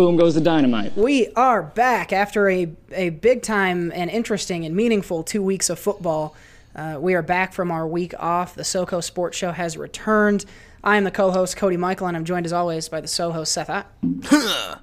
boom goes the dynamite. We are back after a, a big time and interesting and meaningful two weeks of football. Uh, we are back from our week off. The SoCo Sports Show has returned. I am the co host, Cody Michael, and I'm joined as always by the SoHo, Seth Ott.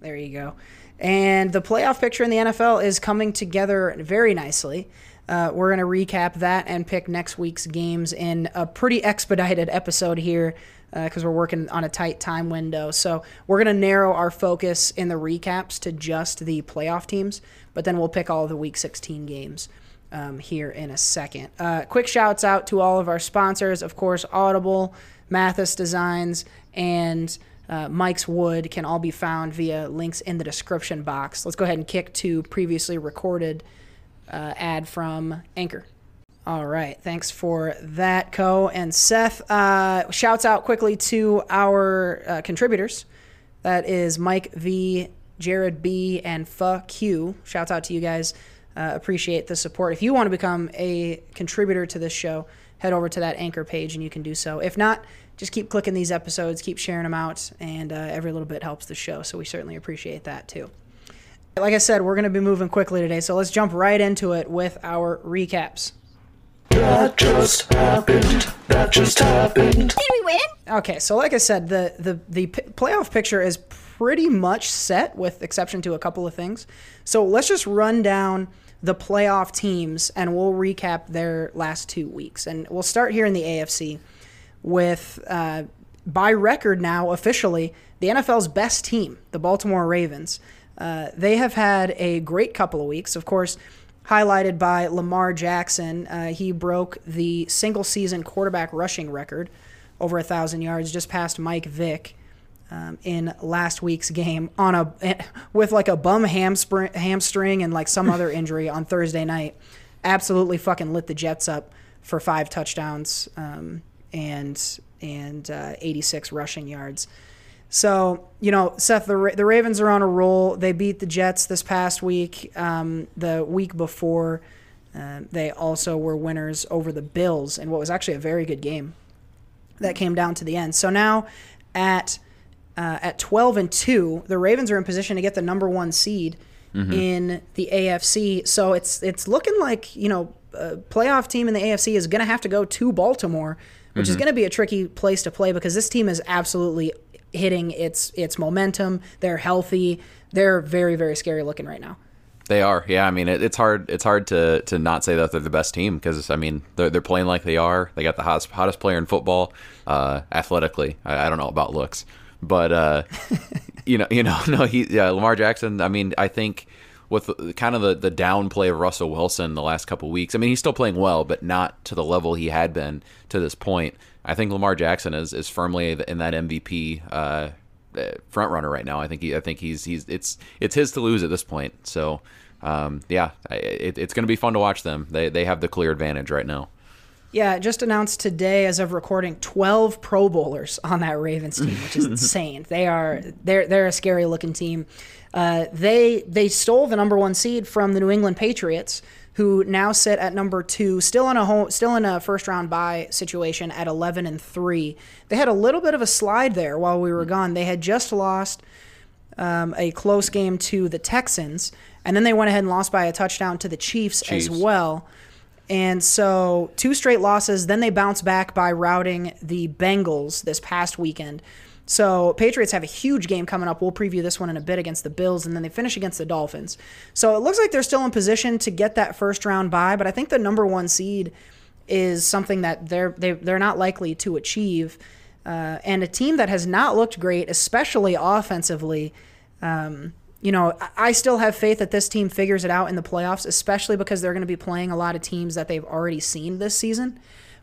there you go. And the playoff picture in the NFL is coming together very nicely. Uh, we're going to recap that and pick next week's games in a pretty expedited episode here because uh, we're working on a tight time window. So we're going to narrow our focus in the recaps to just the playoff teams, but then we'll pick all the Week 16 games. Um, here in a second. Uh, quick shouts out to all of our sponsors, of course, Audible, Mathis Designs, and uh, Mike's Wood can all be found via links in the description box. Let's go ahead and kick to previously recorded uh, ad from Anchor. All right. Thanks for that, Co. And Seth, uh, shouts out quickly to our uh, contributors. That is Mike V, Jared B, and Fa Q. Shouts out to you guys. Uh, appreciate the support. If you want to become a contributor to this show, head over to that Anchor page and you can do so. If not, just keep clicking these episodes, keep sharing them out, and uh, every little bit helps the show. So we certainly appreciate that too. Like I said, we're going to be moving quickly today, so let's jump right into it with our recaps. That just happened. That just happened. Did we win? Okay, so like I said, the the the p- playoff picture is pretty much set, with exception to a couple of things. So let's just run down the playoff teams, and we'll recap their last two weeks. And we'll start here in the AFC with, uh, by record now officially, the NFL's best team, the Baltimore Ravens. Uh, they have had a great couple of weeks. Of course, highlighted by Lamar Jackson. Uh, he broke the single season quarterback rushing record over a thousand yards, just past Mike Vick. Um, in last week's game on a with like a bum hamstring, hamstring and like some other injury on Thursday night, absolutely fucking lit the Jets up for five touchdowns um, and and uh, 86 rushing yards. So, you know, Seth, the, the Ravens are on a roll. They beat the Jets this past week. Um, the week before, uh, they also were winners over the Bills in what was actually a very good game that came down to the end. So now at uh, at 12 and 2, the Ravens are in position to get the number one seed mm-hmm. in the AFC. So it's it's looking like, you know, a playoff team in the AFC is going to have to go to Baltimore, which mm-hmm. is going to be a tricky place to play because this team is absolutely hitting its its momentum. They're healthy. They're very very scary looking right now. They are, yeah. I mean, it, it's hard. It's hard to to not say that they're the best team because I mean they're they're playing like they are. They got the hottest hottest player in football, uh, athletically. I, I, don't know about looks, but uh, you know, you know, no, he, yeah, Lamar Jackson. I mean, I think with kind of the the downplay of Russell Wilson the last couple weeks. I mean, he's still playing well, but not to the level he had been to this point. I think Lamar Jackson is is firmly in that MVP uh, front runner right now. I think he, I think he's he's it's it's his to lose at this point. So um, yeah, it, it's going to be fun to watch them. They they have the clear advantage right now. Yeah, just announced today as of recording 12 Pro Bowlers on that Ravens team, which is insane. They are they're they're a scary looking team. Uh, they they stole the number one seed from the New England Patriots, who now sit at number two, still in a home, still in a first round bye situation at 11 and three. They had a little bit of a slide there while we were gone. They had just lost um, a close game to the Texans, and then they went ahead and lost by a touchdown to the Chiefs, Chiefs. as well. And so two straight losses. Then they bounced back by routing the Bengals this past weekend. So Patriots have a huge game coming up. We'll preview this one in a bit against the Bills, and then they finish against the Dolphins. So it looks like they're still in position to get that first round bye, but I think the number one seed is something that they're they, are they are not likely to achieve. Uh, and a team that has not looked great, especially offensively. Um, you know, I still have faith that this team figures it out in the playoffs, especially because they're going to be playing a lot of teams that they've already seen this season.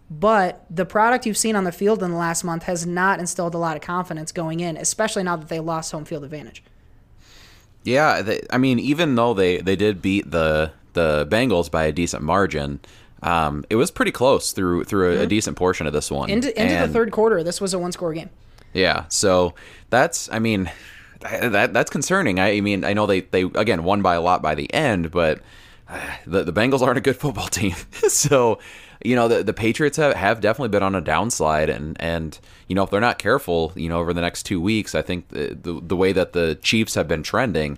But the product you've seen on the field in the last month has not instilled a lot of confidence going in, especially now that they lost home field advantage. Yeah, they, I mean, even though they, they did beat the the Bengals by a decent margin, um, it was pretty close through through a, mm-hmm. a decent portion of this one. Into, into and, the third quarter, this was a one score game. Yeah, so that's I mean that that's concerning. I, I mean I know they they again won by a lot by the end, but the the Bengals aren't a good football team. so, you know, the the Patriots have, have definitely been on a downslide, and and you know if they're not careful, you know, over the next two weeks, I think the the, the way that the Chiefs have been trending.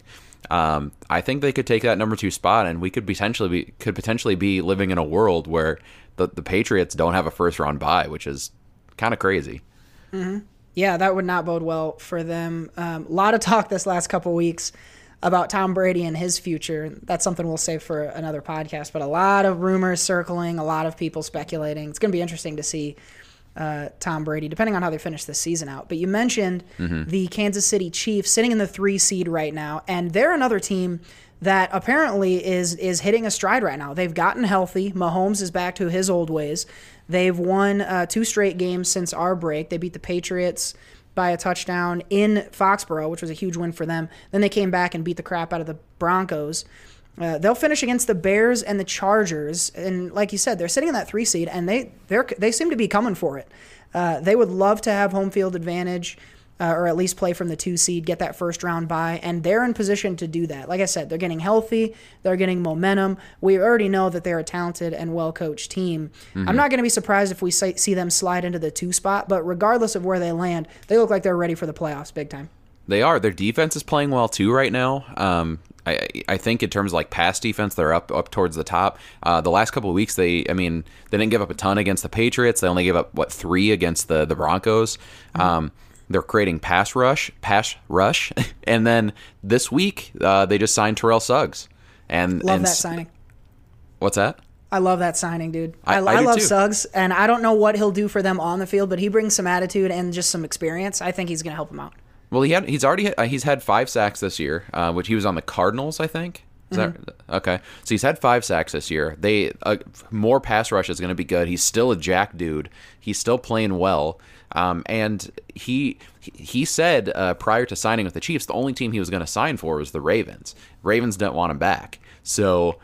Um, I think they could take that number two spot, and we could potentially be could potentially be living in a world where the, the Patriots don't have a first round bye, which is kind of crazy. Yeah, that would not bode well for them. A um, lot of talk this last couple weeks about Tom Brady and his future. That's something we'll save for another podcast. But a lot of rumors circling, a lot of people speculating. It's going to be interesting to see uh, Tom Brady, depending on how they finish this season out. But you mentioned the Kansas City Chiefs sitting in the three seed right now, and they're another team that apparently is is hitting a stride right now. They've gotten healthy. Mahomes is back to his old ways. They've won uh, two straight games since our break. They beat the Patriots by a touchdown in Foxborough, which was a huge win for them. Then they came back and beat the crap out of the Broncos. Uh, they'll finish against the Bears and the Chargers, and like you said, they're sitting in that three seed, and they they they seem to be coming for it. Uh, they would love to have home field advantage, uh, or at least play from the two seed, get that first round bye, and they're in position to do that. Like I said, they're getting healthy, they're getting momentum. We already know that they're a talented and well coached team. I'm not going to be surprised if we see them slide into the two spot, but regardless of where they land, they look like they're ready for the playoffs big time. They are. Their defense is playing well too right now. Um, I, I think in terms of like pass defense, they're up up towards the top. Uh, the last couple of weeks, they I mean they didn't give up a ton against the Patriots. They only gave up what three against the the Broncos. Um, they're creating pass rush, pass rush, and then this week uh, they just signed Terrell Suggs. And Love and that signing. What's that? I love that signing, dude. I, I- I, I love too. Suggs, and I don't know what he'll do for them on the field, but he brings some attitude and just some experience. I think he's going to help them out. Well, he had he's already uh, he's had five sacks this year, uh, which he was on the Cardinals, I think. Is that okay? So he's had five sacks this year. They uh, more pass rush is going to be good. He's still a jack dude. He's still playing well. Um, and he he said uh, prior to signing with the Chiefs, the only team he was going to sign for was the Ravens. Ravens didn't want him back, so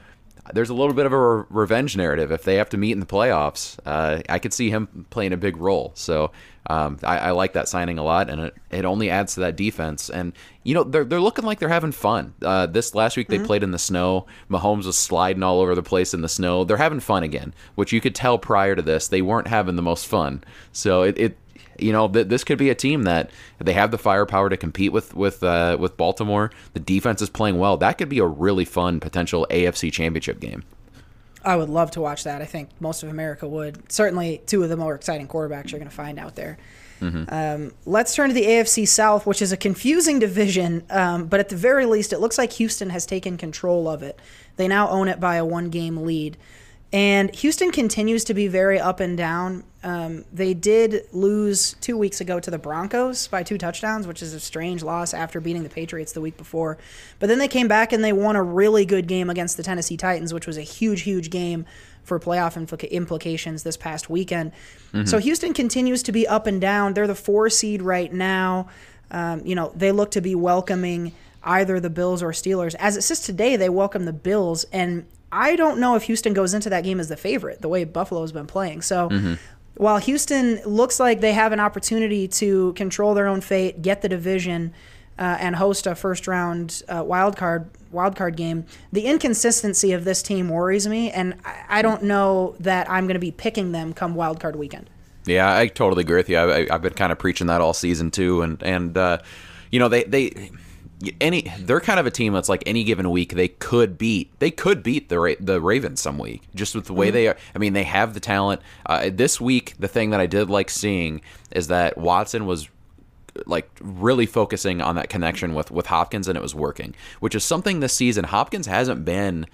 there's a little bit of a re- revenge narrative if they have to meet in the playoffs. Uh, I could see him playing a big role. So um, I, I like that signing a lot, and it, it only adds to that defense. And you know they're they're looking like they're having fun. Uh, this last week they played in the snow. Mahomes was sliding all over the place in the snow. They're having fun again, which you could tell prior to this they weren't having the most fun. So it. it you know, th- this could be a team that they have the firepower to compete with with uh, with Baltimore. The defense is playing well. That could be a really fun potential AFC Championship game. I would love to watch that. I think most of America would. Certainly, two of the more exciting quarterbacks you're going to find out there. Um, let's turn to the AFC South, which is a confusing division, um, but at the very least, it looks like Houston has taken control of it. They now own it by a one game lead. And Houston continues to be very up and down. Um, they did lose two weeks ago to the Broncos by two touchdowns, which is a strange loss after beating the Patriots the week before. But then they came back and they won a really good game against the Tennessee Titans, which was a huge, huge game for playoff implica- implications this past weekend. So Houston continues to be up and down. They're the four seed right now. Um, you know, they look to be welcoming either the Bills or Steelers. As it sits today, they welcome the Bills, and I don't know if Houston goes into that game as the favorite, the way Buffalo's been playing. So while Houston looks like they have an opportunity to control their own fate, get the division, uh, and host a first round uh, wild card wild card game, the inconsistency of this team worries me, and I, I don't know that I'm going to be picking them come wild card weekend. Yeah, I totally agree with you. I, I've been kind of preaching that all season too, and and uh, you know they they any they're kind of a team that's like any given week they could beat they could beat the Ra- the Ravens some week just with the way they are. I mean they have the talent. Uh, this week the thing that I did like seeing is that Watson was like really focusing on that connection with with Hopkins and it was working, which is something this season Hopkins hasn't been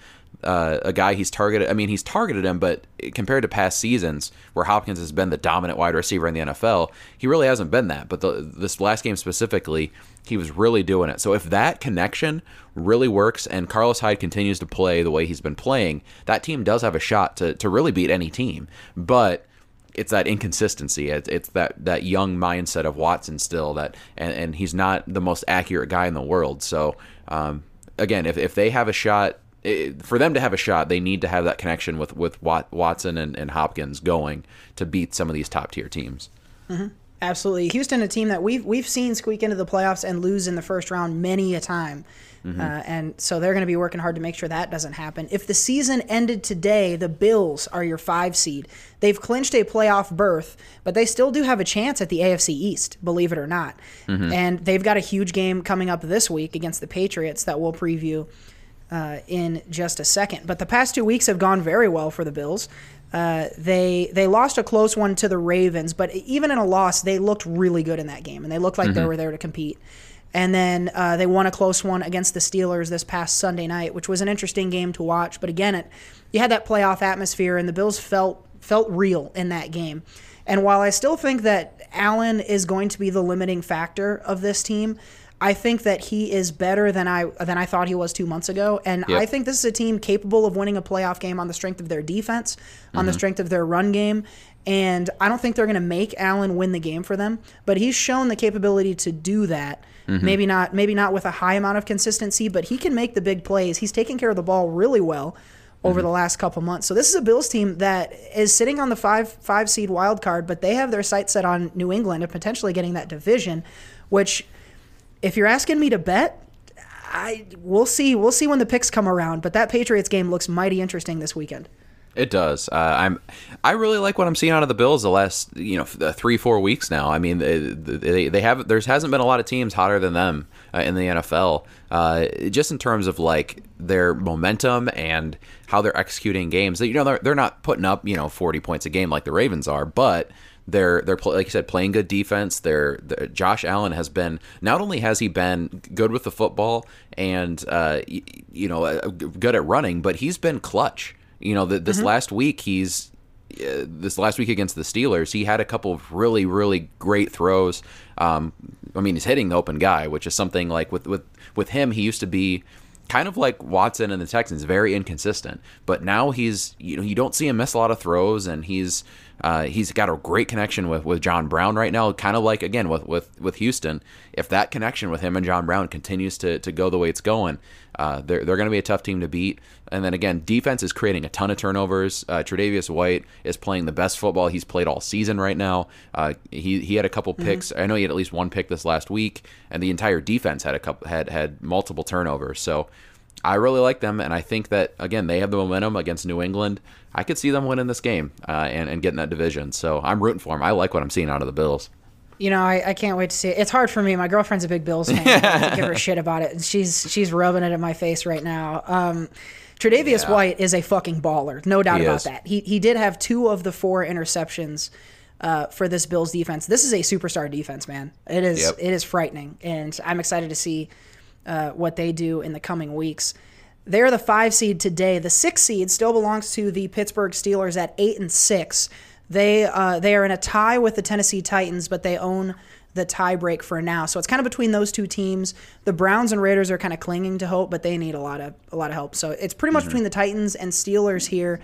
uh, a guy he's targeted. I mean, he's targeted him, but compared to past seasons where Hopkins has been the dominant wide receiver in the NFL, he really hasn't been that. But the, this last game specifically, he was really doing it. So if that connection really works and Carlos Hyde continues to play the way he's been playing, that team does have a shot to to really beat any team. But it's that inconsistency. It's, it's that that young mindset of Watson still that, and, and he's not the most accurate guy in the world. So um, again, if, if they have a shot, it, for them to have a shot, they need to have that connection with with Wat, Watson and, and Hopkins going to beat some of these top tier teams. Mm-hmm. Absolutely, Houston, a team that we've we've seen squeak into the playoffs and lose in the first round many a time, mm-hmm. uh, and so they're going to be working hard to make sure that doesn't happen. If the season ended today, the Bills are your five seed. They've clinched a playoff berth, but they still do have a chance at the AFC East, believe it or not. Mm-hmm. And they've got a huge game coming up this week against the Patriots that we'll preview uh, in just a second. But the past two weeks have gone very well for the Bills. Uh, they they lost a close one to the Ravens, but even in a loss, they looked really good in that game, and they looked like they were there to compete. And then uh, they won a close one against the Steelers this past Sunday night, which was an interesting game to watch. But again, it you had that playoff atmosphere, and the Bills felt felt real in that game. And while I still think that Allen is going to be the limiting factor of this team, I think that he is better than I than I thought he was two months ago, and Yep. I think this is a team capable of winning a playoff game on the strength of their defense, on the mm-hmm. strength of their run game, and I don't think they're going to make Allen win the game for them, but he's shown the capability to do that. Mm-hmm. Maybe not maybe not with a high amount of consistency, but he can make the big plays. He's taking care of the ball really well over mm-hmm. the last couple months. So this is a Bills team that is sitting on the five five seed wild card, but they have their sights set on New England and potentially getting that division, which if you're asking me to bet, I we'll see. We'll see when the picks come around. But that Patriots game looks mighty interesting this weekend. It does. Uh, I'm. I really like what I'm seeing out of the Bills the last you know uh, three four weeks now. I mean they they, have there hasn't been a lot of teams hotter than them uh, in the NFL. Uh, just in terms of like their momentum and how they're executing games. You know they're they're not putting up you know 40 points a game like the Ravens are, but they're they're like you said playing good defense. They're, they're Josh Allen has been not only has he been good with the football and uh, y- you know uh, good at running, but he's been clutch. You know, th- this last week he's uh, this last week against the Steelers, he had a couple of really, really great throws. Um, I mean, he's hitting the open guy, which is something like with with with him, he used to be kind of like Watson and the Texans, very inconsistent. But now he's you know you don't see him miss a lot of throws, and he's uh, he's got a great connection with, with John Brown right now. Kind of like again with, with with Houston, if that connection with him and John Brown continues to, to go the way it's going, uh, they're they're going to be a tough team to beat. And then again, defense is creating a ton of turnovers. Uh, Tre'Davious White is playing the best football he's played all season right now. Uh, he he had a couple picks. I know he had at least one pick this last week, and the entire defense had a couple had had multiple turnovers. So. I really like them, and I think that again they have the momentum against New England. I could see them winning this game uh, and and getting that division. So I'm rooting for them. I like what I'm seeing out of the Bills. You know, I, I can't wait to see it. It's hard for me. My girlfriend's a big Bills fan. I give her shit about it, and she's she's rubbing it in my face right now. Um, Tre'Davious Yeah. White is a fucking baller, no doubt He about is. that. He he did have two of the four interceptions uh, for this Bills defense. This is a superstar defense, man. It is Yep. it is frightening, and I'm excited to see uh, what they do in the coming weeks. They're the five seed today. The six seed still belongs to the Pittsburgh Steelers at eight and six. They uh, they are in a tie with the Tennessee Titans, but they own the tie break for now. So it's kind of between those two teams. The Browns and Raiders are kind of clinging to hope, but they need a lot of a lot of help. So it's pretty much between the Titans and Steelers here.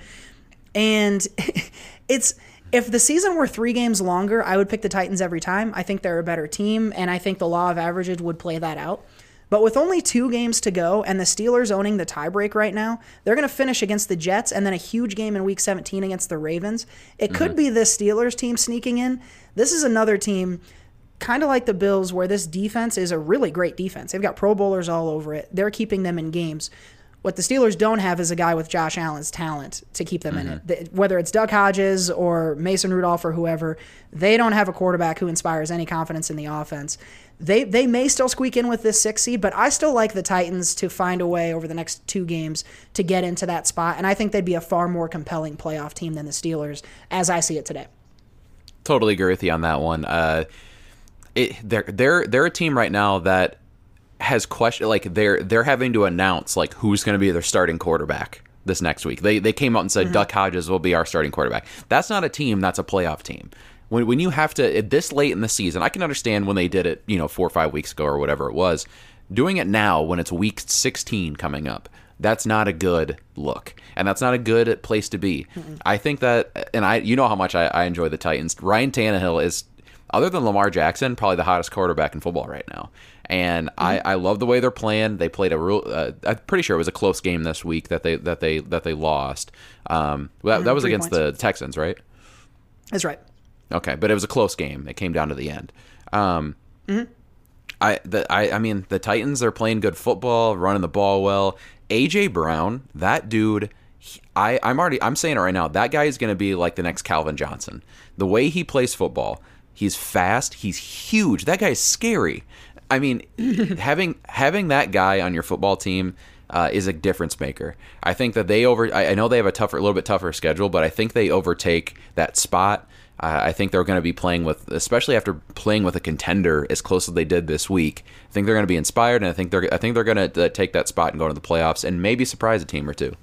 And it's if the season were three games longer, I would pick the Titans every time. I think they're a better team, and I think the law of averages would play that out. But with only two games to go and the Steelers owning the tiebreak right now, they're going to finish against the Jets and then a huge game in week 17 against the Ravens. It could mm-hmm. be this Steelers team sneaking in. This is another team kind of like the Bills where this defense is a really great defense. They've got pro bowlers all over it. They're keeping them in games. What the Steelers don't have is a guy with Josh Allen's talent to keep them in it. Mm-hmm. Whether it's Duck Hodges or Mason Rudolph or whoever, they don't have a quarterback who inspires any confidence in the offense. They they may still squeak in with this six seed, but I still like the Titans to find a way over the next two games to get into that spot, and I think they'd be a far more compelling playoff team than the Steelers as I see it today. Totally agree with you on that one. Uh, it, they're they're they're a team right now that has question like they're they're having to announce like who's going to be their starting quarterback this next week. They they came out and said Duck Hodges will be our starting quarterback. That's not a team. That's a playoff team. When when you have to at this late in the season, I can understand when they did it, you know, four or five weeks ago or whatever it was. Doing it now when it's week 16 coming up, that's not a good look, and that's not a good place to be. I think that, and I, you know how much I, I enjoy the Titans. Ryan Tannehill is, other than Lamar Jackson, probably the hottest quarterback in football right now. And I, I love the way they're playing. They played a real. Uh, I'm pretty sure it was a close game this week that they that they that they lost. Um, that, that was against points. the Texans, right? That's right. Okay, but it was a close game. It came down to the end. Um, I, the, I, I mean, the Titans are playing good football, running the ball well. AJ Brown, that dude, he- I, I'm already, I'm saying it right now. That guy is going to be like the next Calvin Johnson. The way he plays football, he's fast, he's huge. That guy is scary. I mean, having having that guy on your football team uh, is a difference maker. I think that they over. I, I know they have a tougher, a little bit tougher schedule, but I think they overtake that spot. I think they're going to be playing with, especially after playing with a contender as close as they did this week. I think they're going to be inspired, and I think they're, I think they're going to uh, take that spot and go to the playoffs, and maybe surprise a team or two.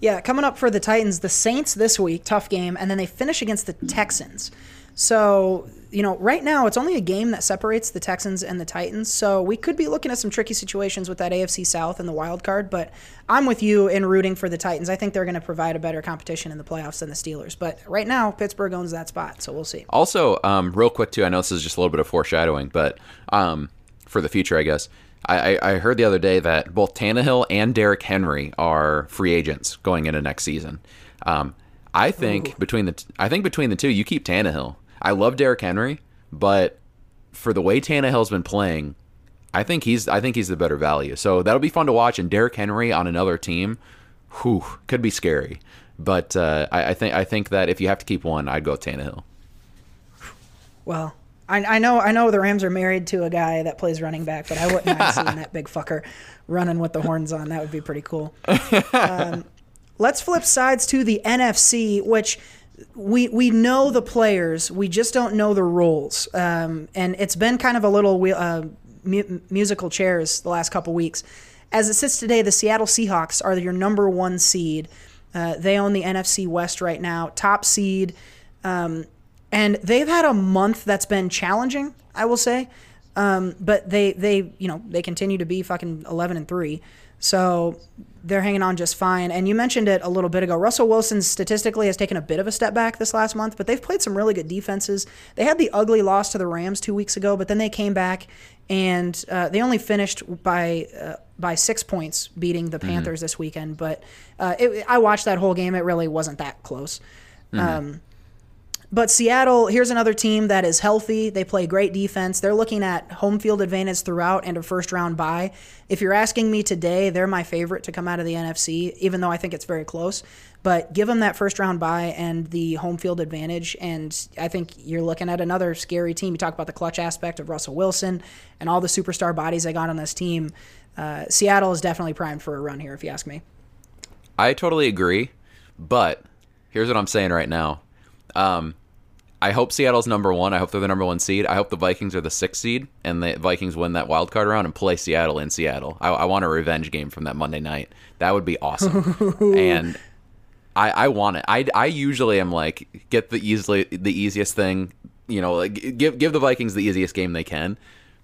Yeah, coming up for the Titans, the Saints this week, tough game, and then they finish against the Texans. So, you know, right now it's only a game that separates the Texans and the Titans. So we could be looking at some tricky situations with that AFC South and the wild card. But I'm with you in rooting for the Titans. I think they're going to provide a better competition in the playoffs than the Steelers. But right now, Pittsburgh owns that spot. So we'll see. Also, um, real quick too, I know this is just a little bit of foreshadowing, but um, for the future, I guess. I, I I heard the other day that both Tannehill and Derrick Henry are free agents going into next season. Um, I think between the t- I think between the two, you keep Tannehill. I love Derrick Henry, but for the way Tannehill's been playing, I think he's I think he's the better value. So that'll be fun to watch. And Derrick Henry on another team, whew, could be scary. But uh, I, I think I think that if you have to keep one, I'd go with Tannehill. Well, I, I know I know the Rams are married to a guy that plays running back, but I wouldn't mind seeing that big fucker running with the horns on. That would be pretty cool. Um, let's flip sides to the NFC, which we we know the players, we just don't know the roles, um, and it's been kind of a little uh, mu- musical chairs the last couple weeks. As it sits today, the Seattle Seahawks are your number one seed. Uh, they own the NFC West right now, top seed. Um, and they've had a month that's been challenging, I will say. Um, but they they you know they continue to be fucking eleven and three, so they're hanging on just fine. And you mentioned it a little bit ago. Russell Wilson statistically has taken a bit of a step back this last month, but they've played some really good defenses. They had the ugly loss to the Rams two weeks ago, but then they came back and uh, they only finished by uh, by six points, beating the Panthers this weekend. But uh, it, I watched that whole game; it really wasn't that close. Um, but Seattle, here's another team that is healthy. They play great defense. They're looking at home field advantage throughout and a first round bye. If you're asking me today, they're my favorite to come out of the NFC, even though I think it's very close. But give them that first round bye and the home field advantage, and I think you're looking at another scary team. You talk about the clutch aspect of Russell Wilson and all the superstar bodies they got on this team. Uh, Seattle is definitely primed for a run here, if you ask me. I totally agree, but here's what I'm saying right now. Um, I hope Seattle's number one. I hope they're the number one seed. I hope the Vikings are the sixth seed, and the Vikings win that wild card round and play Seattle in Seattle. I, I want a revenge game from that Monday night. That would be awesome. and I, I want it. I, I usually am like get the easily the easiest thing. You know, like give give the Vikings the easiest game they can.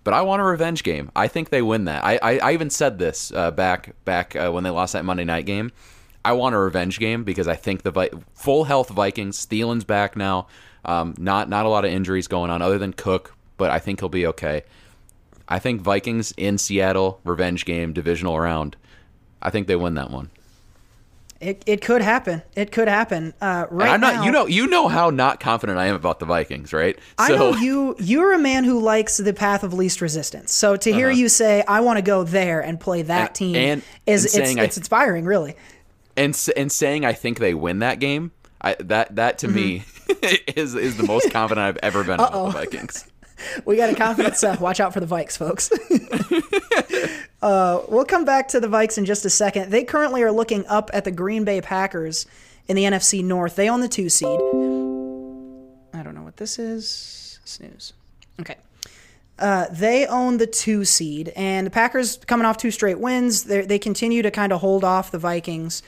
But I want a revenge game. I think they win that. I I, I even said this uh, back back uh, when they lost that Monday night game. I want a revenge game because I think the Vi- full health Vikings. Thielen's back now. Um, not not a lot of injuries going on other than Cook, but I think he'll be okay. I think Vikings in Seattle revenge game divisional round. I think they win that one. It, it could happen. It could happen. Uh, right And I'm not. now, You know. You know how not confident I am about the Vikings, right? I know you. You're a man who likes the path of least resistance. So to hear you say, "I want to go there and play that Uh-huh. And- team," and- is and it's, saying I- it's inspiring, really. And and saying I think they win that game. I, that that to me is is the most confident I've ever been about the Vikings. We got a confident Seth. Watch out for the Vikes, folks. uh, we'll come back to the Vikes in just a second. They currently are looking up at the Green Bay Packers in the NFC North. They own the two seed. I don't know what this is. Snooze. Okay. Uh, they own the two seed, and the Packers coming off two straight wins. They they continue to kind of hold off the Vikings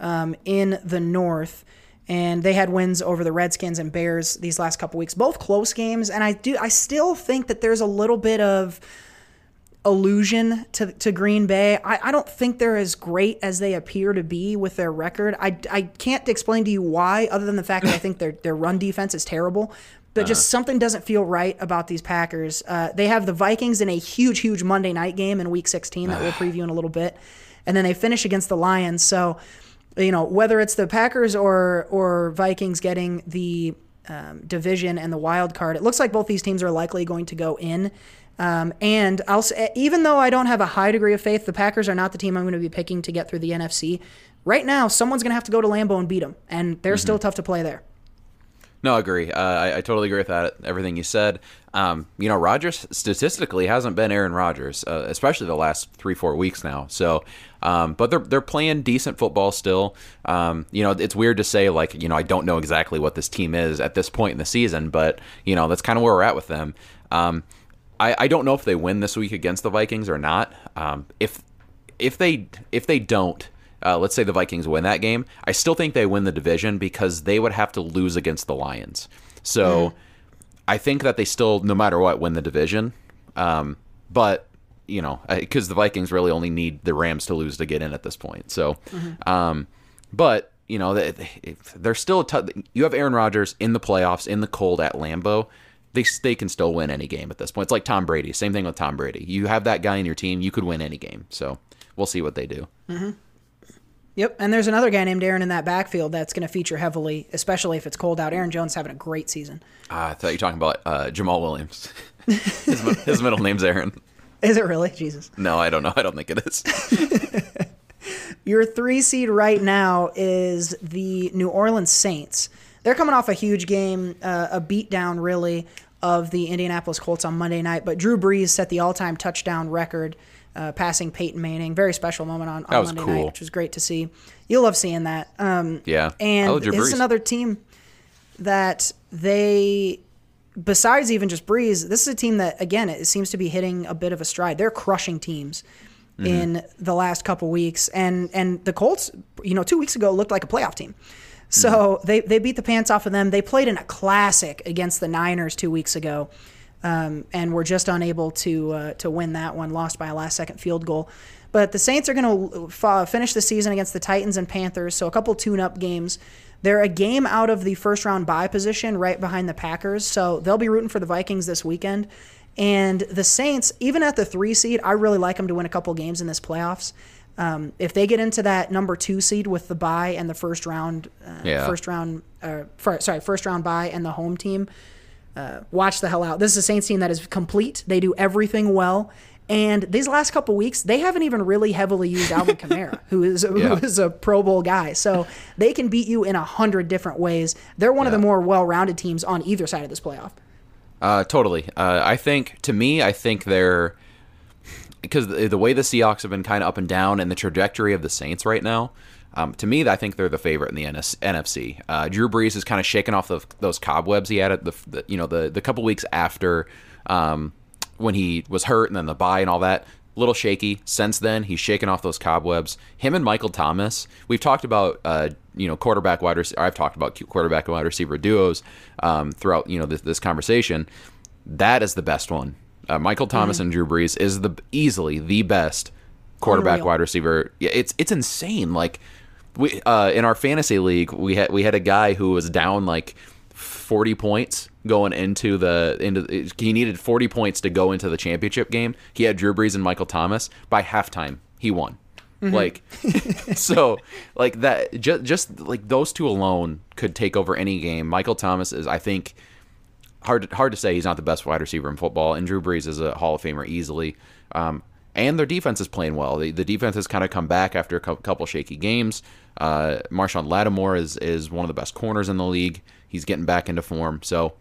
um, in the North, and they had wins over the Redskins and Bears these last couple weeks, both close games. And I do I still think that there's a little bit of illusion to, to Green Bay. I, I don't think they're as great as they appear to be with their record. I, I can't explain to you why, other than the fact that I think their, their run defense is terrible. But just something doesn't feel right about these Packers. Uh, they have the Vikings in a huge, huge Monday night game in Week 16 that we'll preview in a little bit, and then they finish against the Lions. So, you know, whether it's the Packers or or Vikings getting the um, division and the wild card. It looks like both these teams are likely going to go in. Um, and I'll say, even though I don't have a high degree of faith, the Packers are not the team I'm going to be picking to get through the NFC. Right now, someone's going to have to go to Lambeau and beat them, and they're still tough to play there. No, I agree. Uh, I, I totally agree with that. Everything you said. Um, you know, Rodgers statistically hasn't been Aaron Rodgers, uh, especially the last three, four weeks now. So, um, but they're they're playing decent football still. Um, you know, it's weird to say like, you know, I don't know exactly what this team is at this point in the season, but you know, that's kind of where we're at with them. Um, I, I don't know if they win this week against the Vikings or not. Um, if if they if they don't, uh, let's say the Vikings win that game, I still think they win the division because they would have to lose against the Lions. So I think that they still, no matter what, win the division. Um, but you know, because the Vikings really only need the Rams to lose to get in at this point. So, um, but you know, they, they- they're still. A t- you have Aaron Rodgers in the playoffs in the cold at Lambeau. They, they can still win any game at this point. It's like Tom Brady. Same thing with Tom Brady. You have that guy in your team, you could win any game. So we'll see what they do. Yep, and there's another guy named Aaron in that backfield that's going to feature heavily, especially if it's cold out. Aaron Jones having a great season. Ah, I thought you were talking about uh, Jamaal Williams. his, his middle name's Aaron. Is it really? Jesus. No, I don't know. I don't think it is. Your three seed right now is the New Orleans Saints. They're coming off a huge game, uh, a beatdown really of the Indianapolis Colts on Monday night. But Drew Brees set the all-time touchdown record, uh, passing Peyton Manning. Very special moment on, on Monday cool. night, which was great to see. You'll love seeing that. Um, Yeah. And Drew it's another team that they besides even just Brees, this is a team that again it seems to be hitting a bit of a stride. They're crushing teams Mm-hmm. in the last couple weeks, and and the Colts, you know, two weeks ago looked like a playoff team. So Mm-hmm. they they beat the pants off of them. They played in a classic against the Niners two weeks ago. Um, and were just unable to uh, to win that one, lost by a last second field goal. But the Saints are going to f- finish the season against the Titans and Panthers, so a couple tune up games. They're a game out of the first round bye position, right behind the Packers, so they'll be rooting for the Vikings this weekend. And the Saints, even at the three seed, I really like them to win a couple games in this playoffs. Um, if they get into that number two seed with the bye and the first round, uh, Yeah. first round, uh, fir- sorry, first round bye and the home team, uh, watch the hell out. This is a Saints team that is complete. They do everything well. And these last couple weeks, they haven't even really heavily used Alvin Kamara, who is a, Yeah. who is a Pro Bowl guy. So they can beat you in a hundred different ways. They're one of the more well-rounded teams on either side of this playoff. Uh, totally. Uh, I think, to me, I think they're because the, the way the Seahawks have been kind of up and down, and the trajectory of the Saints right now. Um, to me, I think they're the favorite in the NS, NFC. Uh, Drew Brees is kind of shaking off the, those cobwebs he had at the, the you know the the couple weeks after um, when he was hurt and then the bye and all that. Little shaky. Since then, he's shaken off those cobwebs. Him and Michael Thomas. We've talked about uh, you know quarterback wide receiver. I've talked about quarterback and wide receiver duos um, throughout you know this, this conversation. That is the best one. Uh, Michael Thomas and Drew Brees is the easily the best quarterback Unreal. wide receiver. Yeah, it's it's insane. Like we uh, in our fantasy league, we had we had a guy who was down like forty points going into the into he needed forty points to go into the championship game. He had Drew Brees and Michael Thomas by halftime. He won. Like so, like that. Just just like those two alone could take over any game. Michael Thomas is, I think, hard hard to say he's not the best wide receiver in football, and Drew Brees is a Hall of Famer easily. Um, and their defense is playing well. The, the defense has kind of come back after a cou- couple shaky games. Uh, Marshon Lattimore is is one of the best corners in the league. He's getting back into form. So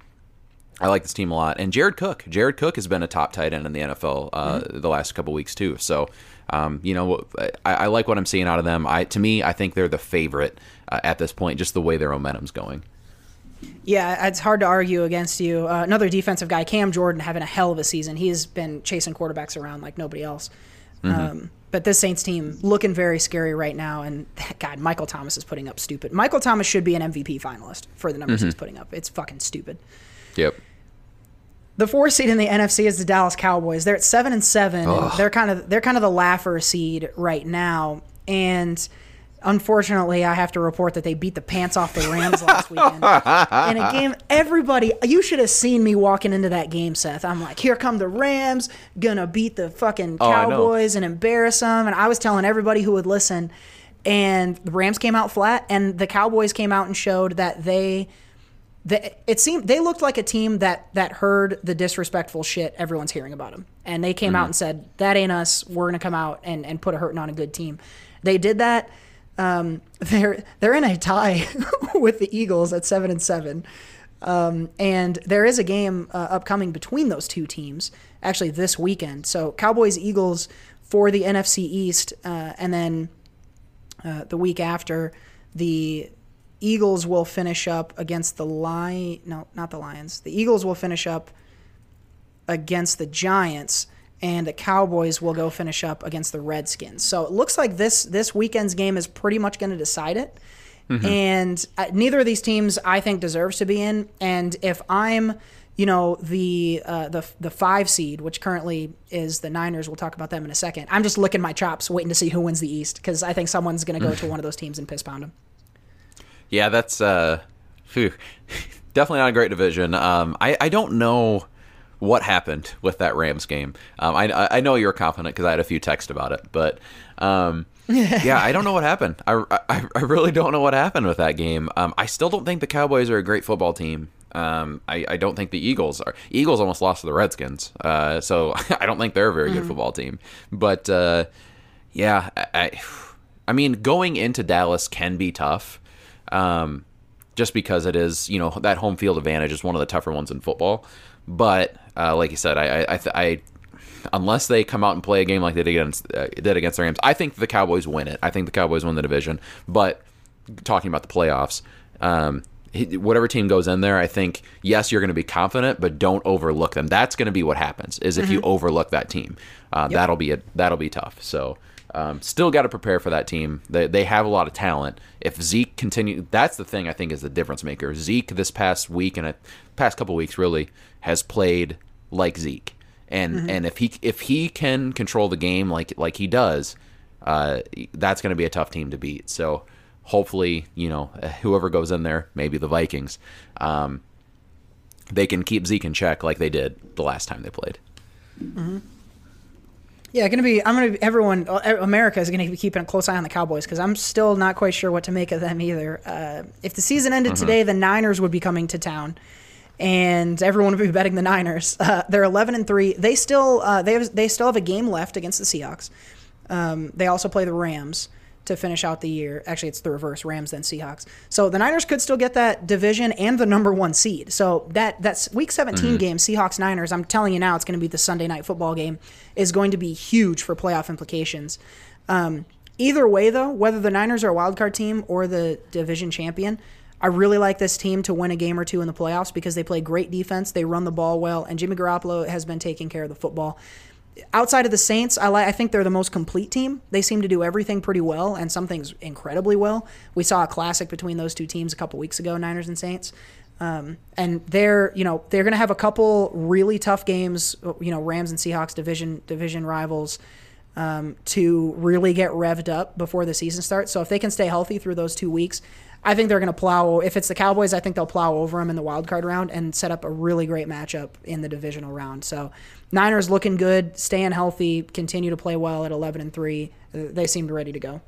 I like this team a lot. And Jared Cook, Jared Cook has been a top tight end in the NFL uh, the last couple weeks too. So um, you know, I, I like what I'm seeing out of them. I to me, I think they're the favorite uh, at this point, just the way their momentum's going. Yeah, it's hard to argue against you. Uh, another defensive guy, Cam Jordan, having a hell of a season. He's been chasing quarterbacks around like nobody else. Um, but this Saints team looking very scary right now. And God, Michael Thomas is putting up stupid. Michael Thomas should be an MVP finalist for the numbers he's putting up. It's fucking stupid. Yep. The four seed in the NFC is the Dallas Cowboys. They're at seven and seven. They're kind of they're kind of the laugher seed right now. And unfortunately, I have to report that they beat the pants off the Rams last weekend in a game. Everybody, you should have seen me walking into that game, Seth. I'm like, here come the Rams, gonna beat the fucking Oh, Cowboys and embarrass them. And I was telling everybody who would listen. And the Rams came out flat, and the Cowboys came out and showed that they the, it seemed they looked like a team that that heard the disrespectful shit everyone's hearing about them, and they came out mm-hmm. and said that ain't us. We're gonna come out and, and put a hurting on a good team. They did that. Um, they're they're in a tie with the Eagles at seven and seven, um, and there is a game uh, upcoming between those two teams actually this weekend. So Cowboys Eagles for the NFC East, uh, and then uh, the week after the Eagles will finish up against the Lion. No, not the Lions. The Eagles will finish up against the Giants, and the Cowboys will go finish up against the Redskins. So it looks like this this weekend's game is pretty much going to decide it. And uh, neither of these teams, I think, deserves to be in. And if I'm, you know, the uh, the the five seed, which currently is the Niners, we'll talk about them in a second. I'm just licking my chops, waiting to see who wins the East, because I think someone's going to go to one of those teams and piss pound them. Yeah, that's uh, definitely not a great division. Um, I I don't know what happened with that Rams game. Um, I I know you're confident because I had a few texts about it, but um, yeah, I don't know what happened. I, I I really don't know what happened with that game. Um, I still don't think the Cowboys are a great football team. Um, I, I don't think the Eagles are. Eagles almost lost to the Redskins, uh, so I don't think they're a very good football team. But uh, yeah, I, I I mean, going into Dallas can be tough. Um, just because it is, you know, that home field advantage is one of the tougher ones in football. But uh, like you said, I, I, I, I, unless they come out and play a game like they did against uh, did against the Rams, I think the Cowboys win it. I think the Cowboys win the division. But talking about the playoffs, um, whatever team goes in there, I think yes, you're going to be confident, but don't overlook them. That's going to be what happens. Is if you overlook that team, uh, that'll be a, that'll be tough. So. Um, still got to prepare for that team. They, they have a lot of talent. If Zeke continue, that's the thing I think is the difference maker. Zeke this past week and a past couple weeks really has played like Zeke, and and if he if he can control the game like like he does, uh, that's going to be a tough team to beat. So hopefully, you know, whoever goes in there, maybe the Vikings, um, they can keep Zeke in check like they did the last time they played. Yeah, going to be. I'm going to. Everyone, uh, America is going to be keeping a close eye on the Cowboys because I'm still not quite sure what to make of them either. Uh, if the season ended today, the Niners would be coming to town, and everyone would be betting the Niners. Uh, they're 11 and three. They still uh, they have they still have a game left against the Seahawks. Um, they also play the Rams to finish out the year. Actually, it's the reverse: Rams then Seahawks. So the Niners could still get that division and the number one seed. So that that's Week 17 game, Seahawks Niners. I'm telling you now, it's going to be the Sunday night football game. Is going to be huge for playoff implications. Um, either way, though, whether the Niners are a wild card team or the division champion. I really like this team to win a game or two in the playoffs because they play great defense, they run the ball well, and Jimmy Garoppolo has been taking care of the football outside of the Saints, I like. I think they're the most complete team. They seem to do everything pretty well, and some things incredibly well. We saw a classic between those two teams a couple weeks ago, Niners and Saints. Um, and they're, you know, they're going to have a couple really tough games. You know, Rams and Seahawks division division rivals. Um, to really get revved up before the season starts. So if they can stay healthy through those two weeks, I think they're going to plow. If it's the Cowboys, I think they'll plow over them in the wild card round and set up a really great matchup in the divisional round. So Niners looking good, staying healthy, continue to play well at 11 and three. They seemed ready to go.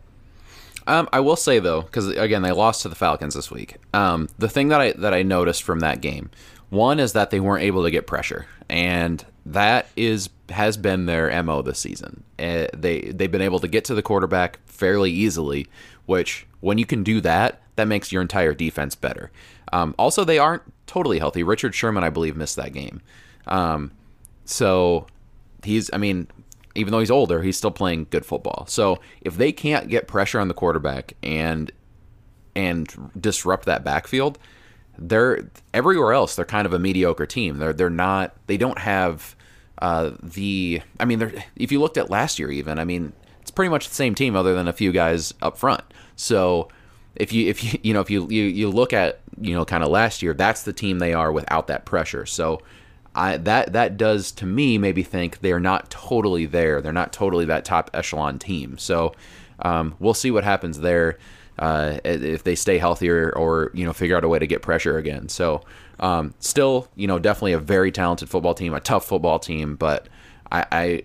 Um, I will say though, because again they lost to the Falcons this week. Um, the thing that I that I noticed from that game, one is that they weren't able to get pressure, and that is has been their mo this season. Uh, they they've been able to get to the quarterback fairly easily, which when you can do that, that makes your entire defense better. Um, also, they aren't totally healthy. Richard Sherman, I believe, missed that game. Um, so he's, I mean, even though he's older, he's still playing good football. So if they can't get pressure on the quarterback and and disrupt that backfield, they're everywhere else. They're kind of a mediocre team. They're they're not. They don't have uh, the. I mean, if you looked at last year, even I mean, it's pretty much the same team, other than a few guys up front. So if you if you you know if you you, you look at you know kind of last year, that's the team they are without that pressure. So I that that does to me maybe think they're not totally there. They're not totally that top echelon team. So um, we'll see what happens there uh, if they stay healthier or you know figure out a way to get pressure again. So um, still you know definitely a very talented football team, a tough football team, but I. I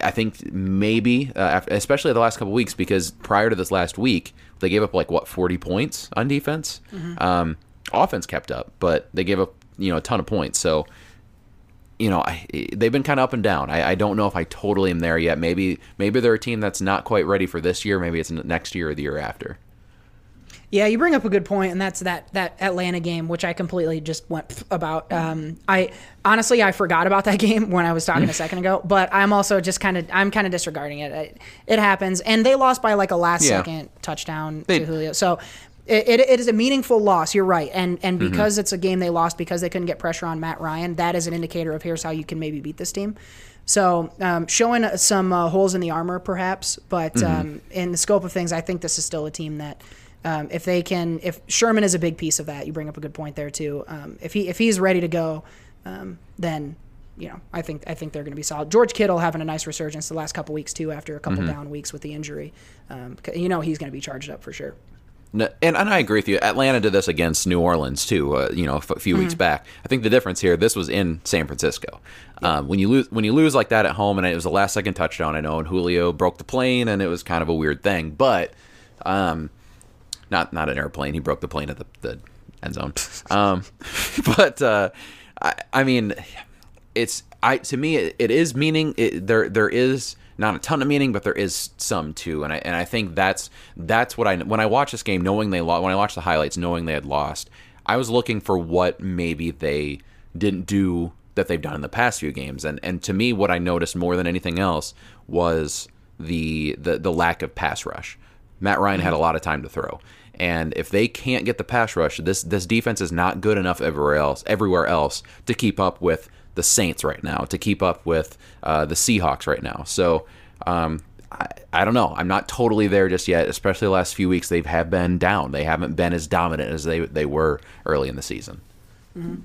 I think maybe, uh, after, especially the last couple weeks, because prior to this last week, they gave up like what forty points on defense. Um, offense kept up, but they gave up you know a ton of points. So you know, I, they've been kind of up and down. I, I, don't know if I totally am there yet. Maybe maybe they're a team that's not quite ready for this year. Maybe it's next year or the year after. Yeah, you bring up a good point, and that's that that Atlanta game, which I completely just went about. Um, I honestly I forgot about that game when I was talking a second ago, but I'm also just kind of I'm kind of disregarding it. it. it. happens, and they lost by like a last yeah. second touchdown they, to Julio. So it, it, it is a meaningful loss. You're right, and and mm-hmm. because mm-hmm. it's a game they lost because they couldn't get pressure on Matt Ryan, that is an indicator of here's how you can maybe beat this team. So um, showing some uh, holes in the armor, perhaps, but mm-hmm. um, in the scope of things, I think this is still a team that um, if they can, if Sherman is a big piece of that, you bring up a good point there too. Um, if he if he's ready to go, um, then you know I think I think they're going to be solid. George Kittle having a nice resurgence the last couple weeks too after a couple mm-hmm. down weeks with the injury. Um, you know he's going to be charged up for sure. and, and I agree with you. Atlanta did this against New Orleans too. Uh, you know, a few mm-hmm. weeks back. I think the difference here, this was in San Francisco. Yeah. Um, when you lose, when you lose like that at home, and it was a last second touchdown, I know, and Julio broke the plane, and it was kind of a weird thing. But um, not not an airplane. He broke the plane at the, the end zone. Um, but uh, I, I mean, it's I to me it, it is meaning. It, there there is not a ton of meaning, but there is some too. And I and I think that's that's what I when I watch this game, knowing they lost. When I watch the highlights, knowing they had lost, I was looking for what maybe they didn't do that they've done in the past few games. And and to me, what I noticed more than anything else was the the the lack of pass rush. Matt Ryan had a lot of time to throw. And if they can't get the pass rush, this this defense is not good enough everywhere else everywhere else to keep up with the Saints right now, to keep up with uh, the Seahawks right now. So um, I, I, don't know. I'm not totally there just yet. Especially the last few weeks, they have been down. They haven't been as dominant as they they were early in the season. Mm-hmm.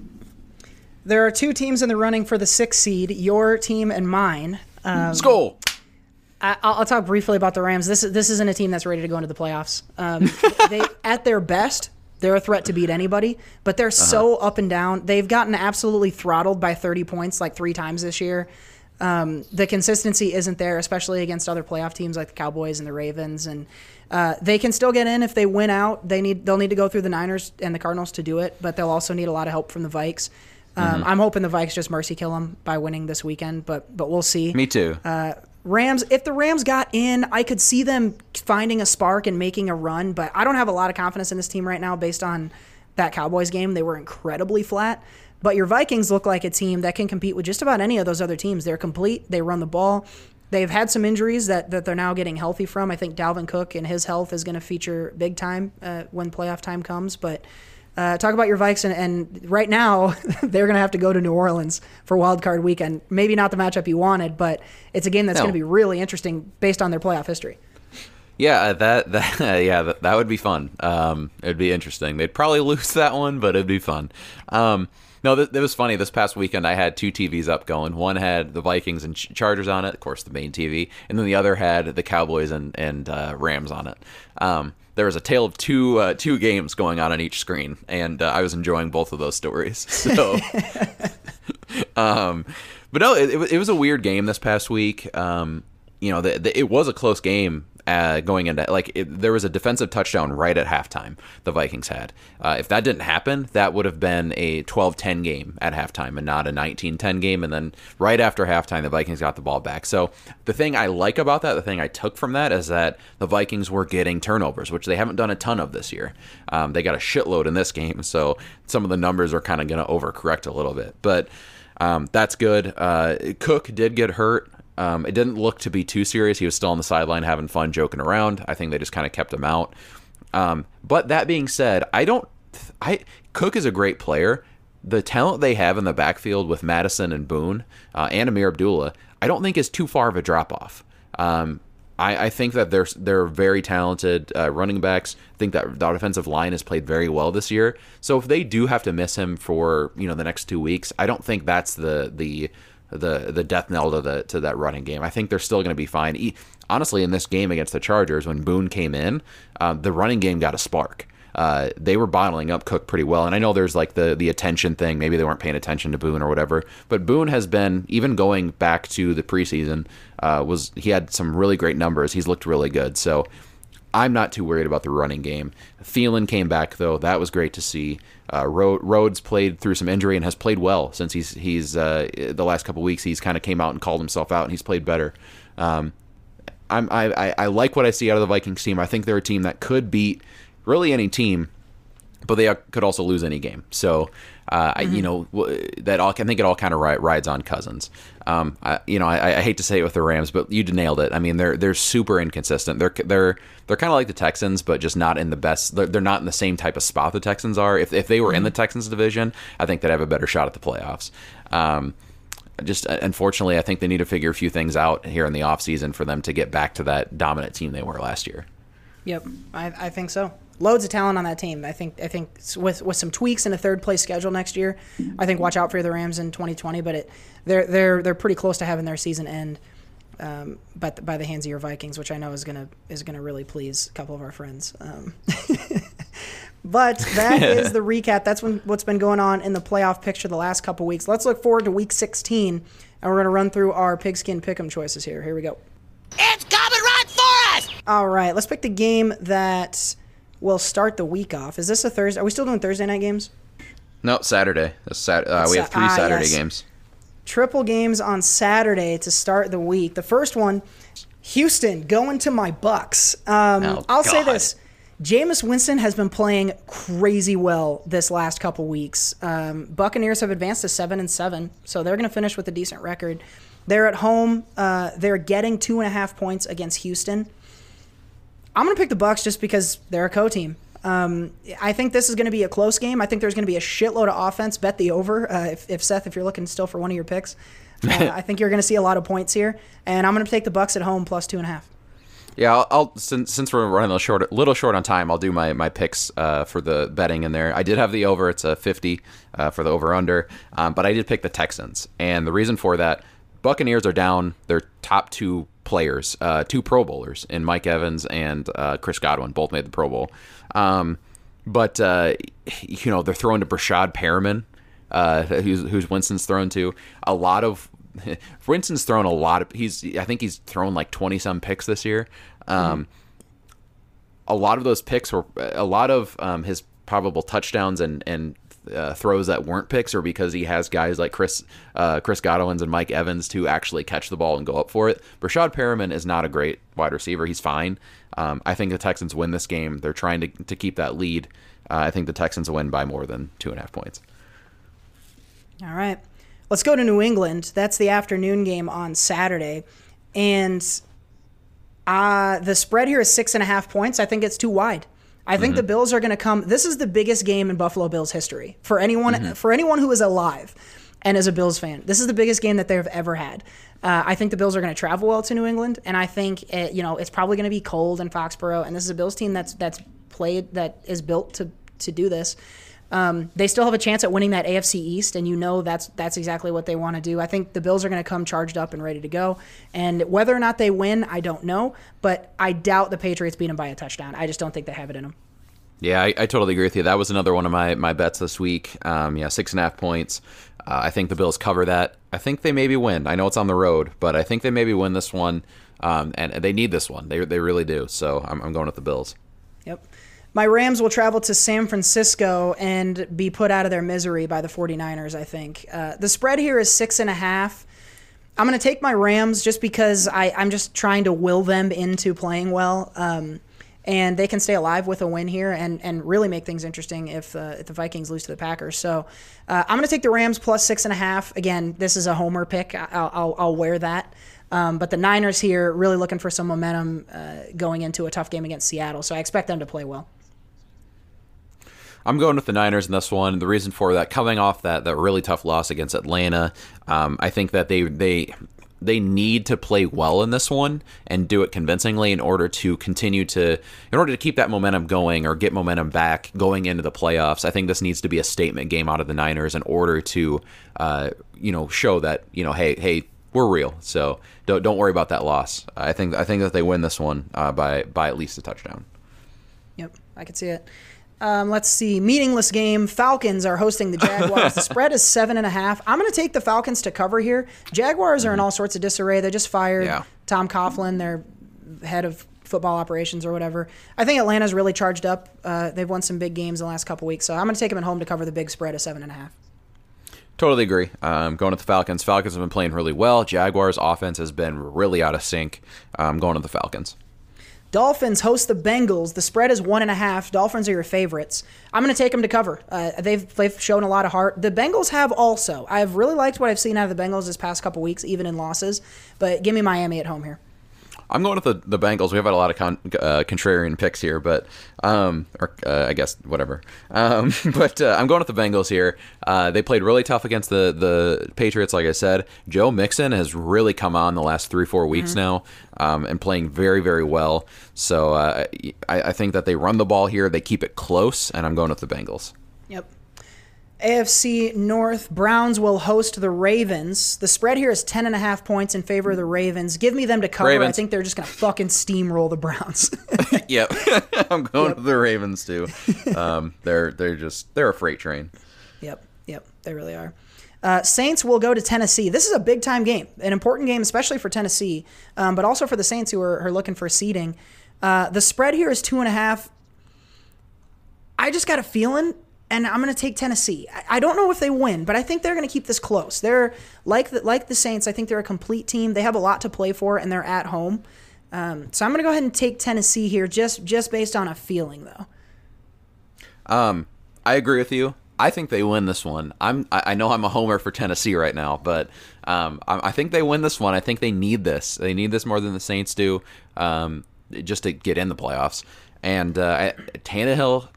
There are two teams in the running for the sixth seed. Your team and mine. Um, Skull. I, will talk briefly about the Rams. This this isn't a team that's ready to go into the playoffs. Um, they at their best, they're a threat to beat anybody, but they're uh-huh. so up and down. They've gotten absolutely throttled by 30 points like three times this year. Um, the consistency isn't there, especially against other playoff teams like the Cowboys and the Ravens. And uh, they can still get in if they win out. They need they'll need to go through the Niners and the Cardinals to do it, but they'll also need a lot of help from the Vikes. Um, mm-hmm. I'm hoping the Vikes just mercy kill them by winning this weekend, but but we'll see. Me too. Uh, Rams, if the Rams got in, I could see them finding a spark and making a run, but I don't have a lot of confidence in this team right now based on that Cowboys game. They were incredibly flat. But your Vikings look like a team that can compete with just about any of those other teams. They're complete, they run the ball. They've had some injuries that, that they're now getting healthy from. I think Dalvin Cook and his health is going to feature big time uh, when playoff time comes. But uh, talk about your Vikes, and, and right now they're going to have to go to New Orleans for Wild Card Weekend. Maybe not the matchup you wanted, but it's a game that's no. going to be really interesting based on their playoff history. Yeah, uh, that that yeah that, that would be fun. Um, it'd be interesting. They'd probably lose that one, but it'd be fun. Um, no, th- it was funny. This past weekend, I had two TVs up going. One had the Vikings and Chargers on it, of course, the main TV, and then the other had the Cowboys and and uh, Rams on it. Um, there was a tale of two uh, two games going on on each screen, and uh, I was enjoying both of those stories. So, um, but no, it, it, was a weird game this past week. Um, you know, the, the, it was a close game uh, going into like it, there was a defensive touchdown right at halftime the Vikings had. Uh, if that didn't happen, that would have been a 12-10 game at halftime and not a 19-10 game. And then right after halftime, the Vikings got the ball back. So the thing I like about that, the thing I took from that, is that the Vikings were getting turnovers, which they haven't done a ton of this year. Um, they got a shitload in this game, so some of the numbers are kind of going to overcorrect a little bit, but. Um, that's good. Uh, Cook did get hurt. Um, it didn't look to be too serious. He was still on the sideline having fun, joking around. I think they just kind of kept him out. Um, but that being said, I don't. I Cook is a great player. The talent they have in the backfield with Mattison and Boone uh, and Ameer Abdullah, I don't think is too far of a drop off. Um, I, I, think that they're they're very talented uh, running backs. I think that the defensive line has played very well this year. So if they do have to miss him for you know the next two weeks, I don't think that's the the the the death knell to the to that running game. I think they're still going to be fine. honestly, in this game against the Chargers, when Boone came in, um, the running game got a spark. Uh, they were bottling up Cook pretty well, and I know there's like the the attention thing. Maybe they weren't paying attention to Boone or whatever. But Boone has been even going back to the preseason. Uh, was he had some really great numbers. He's looked really good. So I'm not too worried about the running game. Thielen came back though; that was great to see. Uh, Rhodes played through some injury and has played well since he's he's uh, the last couple weeks. He's kind of came out and called himself out, and he's played better. Um, I'm, I, I I like what I see out of the Vikings team. I think they're a team that could beat really any team, but they could also lose any game. So, uh, I, you know, that all, I think it all kind of ri- rides on Cousins. Um, I, you know, I, I hate to say it with the Rams, but you nailed it. I mean, they're they're super inconsistent. They're they're they're kind of like the Texans, but just not in the best. They're, they're not in the same type of spot the Texans are. If if they were in the Texans division, I think they'd have a better shot at the playoffs. Um, just uh, unfortunately, I think they need to figure a few things out here in the offseason for them to get back to that dominant team they were last year. Yep, I, I think so. Loads of talent on that team. I think I think with with some tweaks in a third place schedule next year, I think watch out for the Rams in 2020. But it they're they're they're pretty close to having their season end, um, but by the hands of your Vikings, which I know is gonna is gonna really please a couple of our friends. Um, but that is the recap. That's when, what's been going on in the playoff picture the last couple weeks. Let's look forward to Week 16, and we're gonna run through our pigskin pick'em choices here. Here we go. It's coming right for us! All right, let's pick the game that will start the week off. Is this a Thursday? Are we still doing Thursday night games? No, Saturday. That's Sat- uh, we have three ah, Saturday yes. games. Triple games on Saturday to start the week. The first one, Houston going to my Bucks. Um, Oh, I'll say this: Jameis Winston has been playing crazy well this last couple weeks. Um, Buccaneers have advanced to seven and seven, so they're going to finish with a decent record. They're at home. Uh, they're getting two and a half points against Houston. I'm going to pick the Bucks just because they're a co-team. Um, I think this is going to be a close game. I think there's going to be a shitload of offense. Bet the over. Uh, if, if Seth, if you're looking still for one of your picks, uh, I think you're going to see a lot of points here, and I'm going to take the Bucks at home plus two and a half. Yeah, I'll, I'll since, since we're running a little short, little short on time, I'll do my my picks uh, for the betting in there. I did have the over; it's a fifty uh, for the over under, um, but I did pick the Texans, and the reason for that, Buccaneers are down their top two players, uh, two Pro Bowlers, in Mike Evans and uh, Chris Godwin, both made the Pro Bowl. Um, but uh, you know they're throwing to Breshad Perriman, uh, who's who's Winston's thrown to. A lot of Winston's thrown a lot of. He's I think he's thrown like twenty some picks this year. Um, A lot of those picks were a lot of um, his probable touchdowns and and uh, throws that weren't picks or because he has guys like Chris uh, Chris Godwin's and Mike Evans to actually catch the ball and go up for it. Breshad Perriman is not a great wide receiver. He's fine. Um, I think the Texans win this game. They're trying to to keep that lead. Uh, I think the Texans win by more than two and a half points. All right. Let's go to New England. That's the afternoon game on Saturday. And uh, the spread here is six and a half points. I think it's too wide. I think the Bills are going to come. This is the biggest game in Buffalo Bills history for anyone for anyone who is alive and is a Bills fan. This is the biggest game that they've ever had. Uh, I think the Bills are going to travel well to New England, and I think uh you know it's probably going to be cold in Foxborough. And this is a Bills team that's that's played that is built to to do this. Um, they still have a chance at winning that AFC East, and you know that's that's exactly what they want to do. I think the Bills are going to come charged up and ready to go. And whether or not they win, I don't know, but I doubt the Patriots beat them by a touchdown. I just don't think they have it in them. Yeah, I, I totally agree with you. That was another one of my, my bets this week. Um, yeah, six and a half points. Uh, I think the Bills cover that. I think they maybe win. I know it's on the road, but I think they maybe win this one. Um, and they need this one. They, they really do. So I'm, I'm going with the Bills. My Rams will travel to San Francisco and be put out of their misery by the 49ers, I think. Uh, the spread here is six and a half. I'm going to take my Rams just because I, I'm just trying to will them into playing well. Um, and they can stay alive with a win here and, and really make things interesting if, uh, if the Vikings lose to the Packers. So uh, I'm going to take the Rams plus six and a half. Again, this is a homer pick. I'll, I'll, I'll wear that. Um, but the Niners here really looking for some momentum uh, going into a tough game against Seattle. So I expect them to play well. I'm going with the Niners in this one. The reason for that, coming off that that really tough loss against Atlanta, um, I think that they they they need to play well in this one and do it convincingly in order to continue to in order to keep that momentum going or get momentum back going into the playoffs. I think this needs to be a statement game out of the Niners in order to uh, you know show that you know hey hey we're real. So don't don't worry about that loss. I think I think that they win this one uh, by by at least a touchdown. Yep, I could see it. Um, let's see. Meaningless game. Falcons are hosting the Jaguars. the spread is seven and a half. I'm going to take the Falcons to cover here. Jaguars are in all sorts of disarray. They just fired Yeah. Tom Coughlin, their head of football operations or whatever. I think Atlanta's really charged up. Uh, they've won some big games the last couple weeks, so I'm going to take them at home to cover the big spread of seven and a half. Totally agree. Um, going with the Falcons. Falcons have been playing really well. Jaguars' offense has been really out of sync. Um, going with the Falcons. Dolphins host the Bengals. The spread is one and a half. Dolphins are your favorites. I'm going to take them to cover. Uh, they've they've shown a lot of heart. The Bengals have also. I've really liked what I've seen out of the Bengals this past couple weeks, even in losses. But give me Miami at home here. I'm going with the, the Bengals. We have had a lot of con, uh, contrarian picks here, but um, or uh, I guess whatever. Um, but uh, I'm going with the Bengals here. Uh, they played really tough against the the Patriots, like I said. Joe Mixon has really come on the last three four weeks mm-hmm. now, um, and playing very very well. So uh, I, I think that they run the ball here. They keep it close, and I'm going with the Bengals. Yep. AFC North, Browns will host the Ravens. The spread here is 10.5 points in favor of the Ravens. Give me them to cover. Ravens. I think they're just going to fucking steamroll the Browns. yep. I'm going yep. to the Ravens too. Um, they're they're just they're a freight train. Yep. Yep. They really are. Uh, Saints will go to Tennessee. This is a big time game, an important game, especially for Tennessee, um, but also for the Saints who are, are looking for seeding. Uh, the spread here is two and a half. I just got a feeling and I'm going to take Tennessee. I don't know if they win, but I think they're going to keep this close. They're like the, like the Saints. I think they're a complete team. They have a lot to play for, and they're at home. Um, so I'm going to go ahead and take Tennessee here, just just based on a feeling, though. Um, I agree with you. I think they win this one. I'm I know I'm a homer for Tennessee right now, but um, I, think they win this one. I think they need this. They need this more than the Saints do, um, just to get in the playoffs. And uh, Tannehill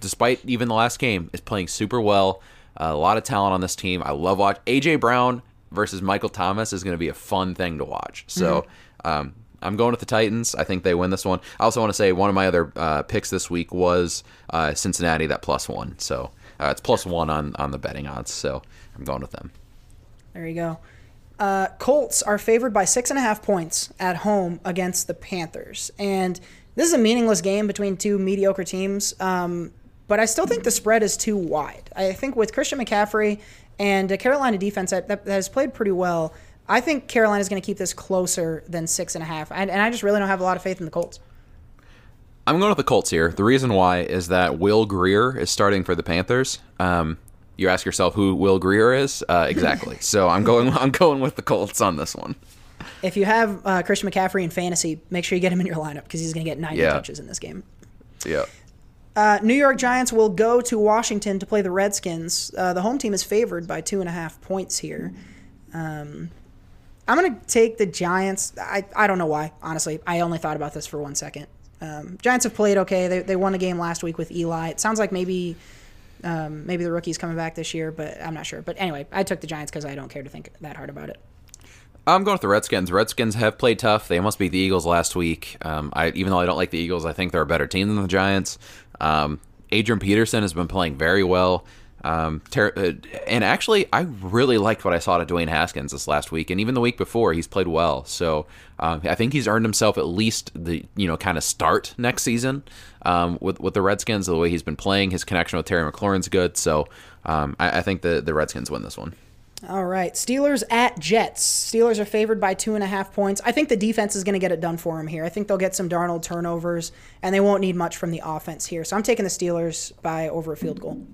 despite even the last game, is playing super well. Uh, a lot of talent on this team. I love watch AJ Brown versus Michael Thomas is going to be a fun thing to watch. So mm-hmm. um, I'm going with the Titans. I think they win this one. I also want to say one of my other uh, picks this week was uh, Cincinnati, that plus one. So uh, it's plus one on on the betting odds. So I'm going with them. There you go. Uh, Colts are favored by six and a half points at home against the Panthers, and this is a meaningless game between two mediocre teams, um, but I still think the spread is too wide. I think with Christian McCaffrey and a Carolina defense that, that has played pretty well, I think Carolina is going to keep this closer than six and a half. And, and I just really don't have a lot of faith in the Colts. I'm going with the Colts here. The reason why is that Will Grier is starting for the Panthers. Um, you ask yourself who Will Grier is. Uh, exactly. so I'm going. I'm going with the Colts on this one if you have uh, Christian McCaffrey in fantasy, make sure you get him in your lineup because he's going to get 90 yeah. touches in this game. Yeah. Uh, New York Giants will go to Washington to play the Redskins. Uh, the home team is favored by two and a half points here. Um, I'm going to take the Giants. I, I don't know why, honestly. I only thought about this for one second. Um, Giants have played okay. They, they won a game last week with Eli. It sounds like maybe um, maybe the rookie's coming back this year, but I'm not sure. But anyway, I took the Giants because I don't care to think that hard about it. I'm going with the Redskins. Redskins have played tough. They almost beat the Eagles last week. Um, I, even though I don't like the Eagles, I think they're a better team than the Giants. Um, Adrian Peterson has been playing very well. Um, ter- uh, and actually, I really liked what I saw to Dwayne Haskins this last week, and even the week before, he's played well. So um, I think he's earned himself at least the you know kind of start next season um, with with the Redskins. The way he's been playing, his connection with Terry McLaurin's good. So um, I, I think the the Redskins win this one. All right. Steelers at Jets. Steelers are favored by two and a half points. I think the defense is going to get it done for them here. I think they'll get some Darnold turnovers, and they won't need much from the offense here. So I'm taking the Steelers by over a field goal.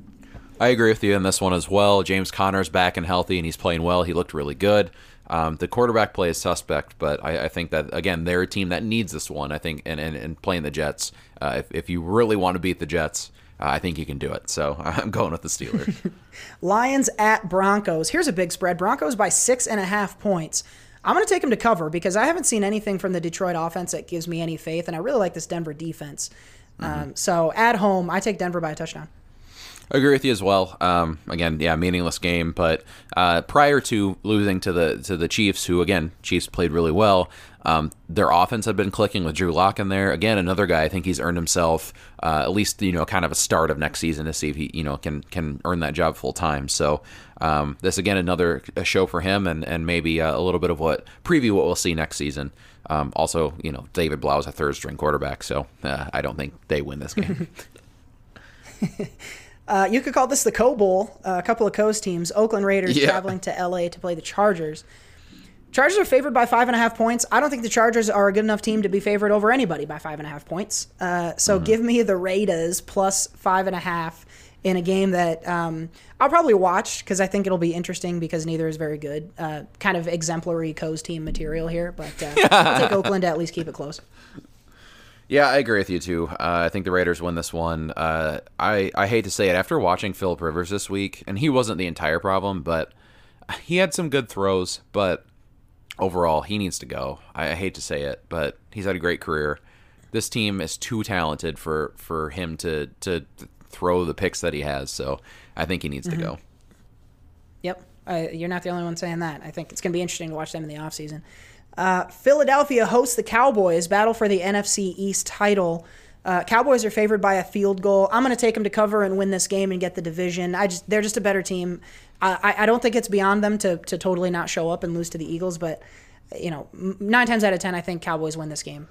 I agree with you in this one as well. James Conner's back and healthy, and he's playing well. He looked really good. Um, the quarterback play is suspect, but I, I, think that again they're a team that needs this one. I think, and and, and playing the Jets, uh, if if you really want to beat the Jets, uh, I think you can do it. So I'm going with the Steelers. Lions at Broncos. Here's a big spread. Broncos by six and a half points. I'm going to take them to cover because I haven't seen anything from the Detroit offense that gives me any faith, and I really like this Denver defense. Mm-hmm. Um, so at home, I take Denver by a touchdown. Agree with you as well. Um, again, yeah, meaningless game, but uh, prior to losing to the to the Chiefs, who again Chiefs played really well, um, their offense had been clicking with Drew Lock in there. Again, another guy I think he's earned himself uh, at least you know kind of a start of next season to see if he you know can can earn that job full time. So um, this again another show for him and and maybe uh, a little bit of what preview what we'll see next season. Um, also, you know David Blough is a third string quarterback, so uh, I don't think they win this game. Uh, you could call this the Co Bowl. Uh, a couple of Coast teams. Oakland Raiders yeah. traveling to LA to play the Chargers. Chargers are favored by five and a half points. I don't think the Chargers are a good enough team to be favored over anybody by five and a half points. Uh, so Mm-hmm. give me the Raiders plus five and a half in a game that um, I'll probably watch because I think it'll be interesting because neither is very good. Uh, kind of exemplary Co's team material here, but uh, I'll take Oakland to at least keep it close. Yeah, I agree with you too. Uh, I think the Raiders win this one. Uh, I I hate to say it after watching Philip Rivers this week, and he wasn't the entire problem, but he had some good throws. But overall, he needs to go. I, I hate to say it, but he's had a great career. This team is too talented for for him to to throw the picks that he has. So I think he needs to go. Yep. Uh, you're not the only one saying that. I think it's going to be interesting to watch them in the offseason. Uh, Philadelphia hosts the Cowboys, battle for the NFC East title. Uh, Cowboys are favored by a field goal. I'm going to take them to cover and win this game and get the division. I just they're just a better team. I, I- don't think it's beyond them to, to totally not show up and lose to the Eagles, but you know, nine times out of ten, I think Cowboys win this game.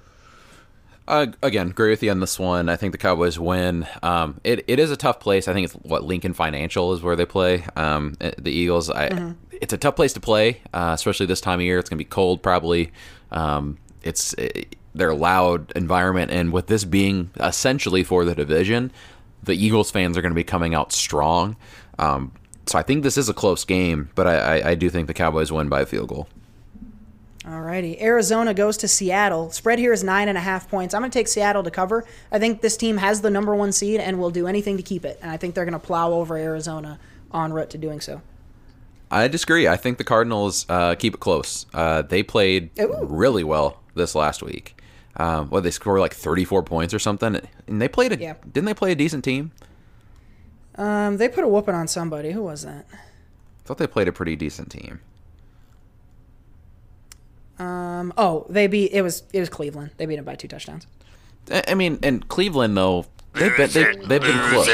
Uh, again, agree with you on this one. I think the Cowboys win. Um, it, it is a tough place. I think it's what Lincoln Financial is where they play. Um, eh, the Eagles. I, It's a tough place to play, uh, especially this time of year. It's gonna be cold, probably. Um, it's eh, their loud environment, and with this being essentially for the division, the Eagles fans are going to be coming out strong. Um, so I think this is a close game, but I, I, I do think the Cowboys win by a field goal. Alrighty. Arizona goes to Seattle. Spread here is nine and a half points. I'm going to take Seattle to cover. I think this team has the number one seed and will do anything to keep it. And I think they're going to plow over Arizona en route to doing so. I disagree. I think the Cardinals uh, keep it close. Uh, they played Ooh. really well this last week. Um, what they scored like 34 points or something, and they played a Yeah. didn't they play a decent team? Um, they put a whooping on somebody. Who was that? I thought they played a pretty decent team. Um, oh, they beat. It was it was Cleveland. They beat them by two touchdowns. I I mean, and Cleveland though they've been they, they've been close.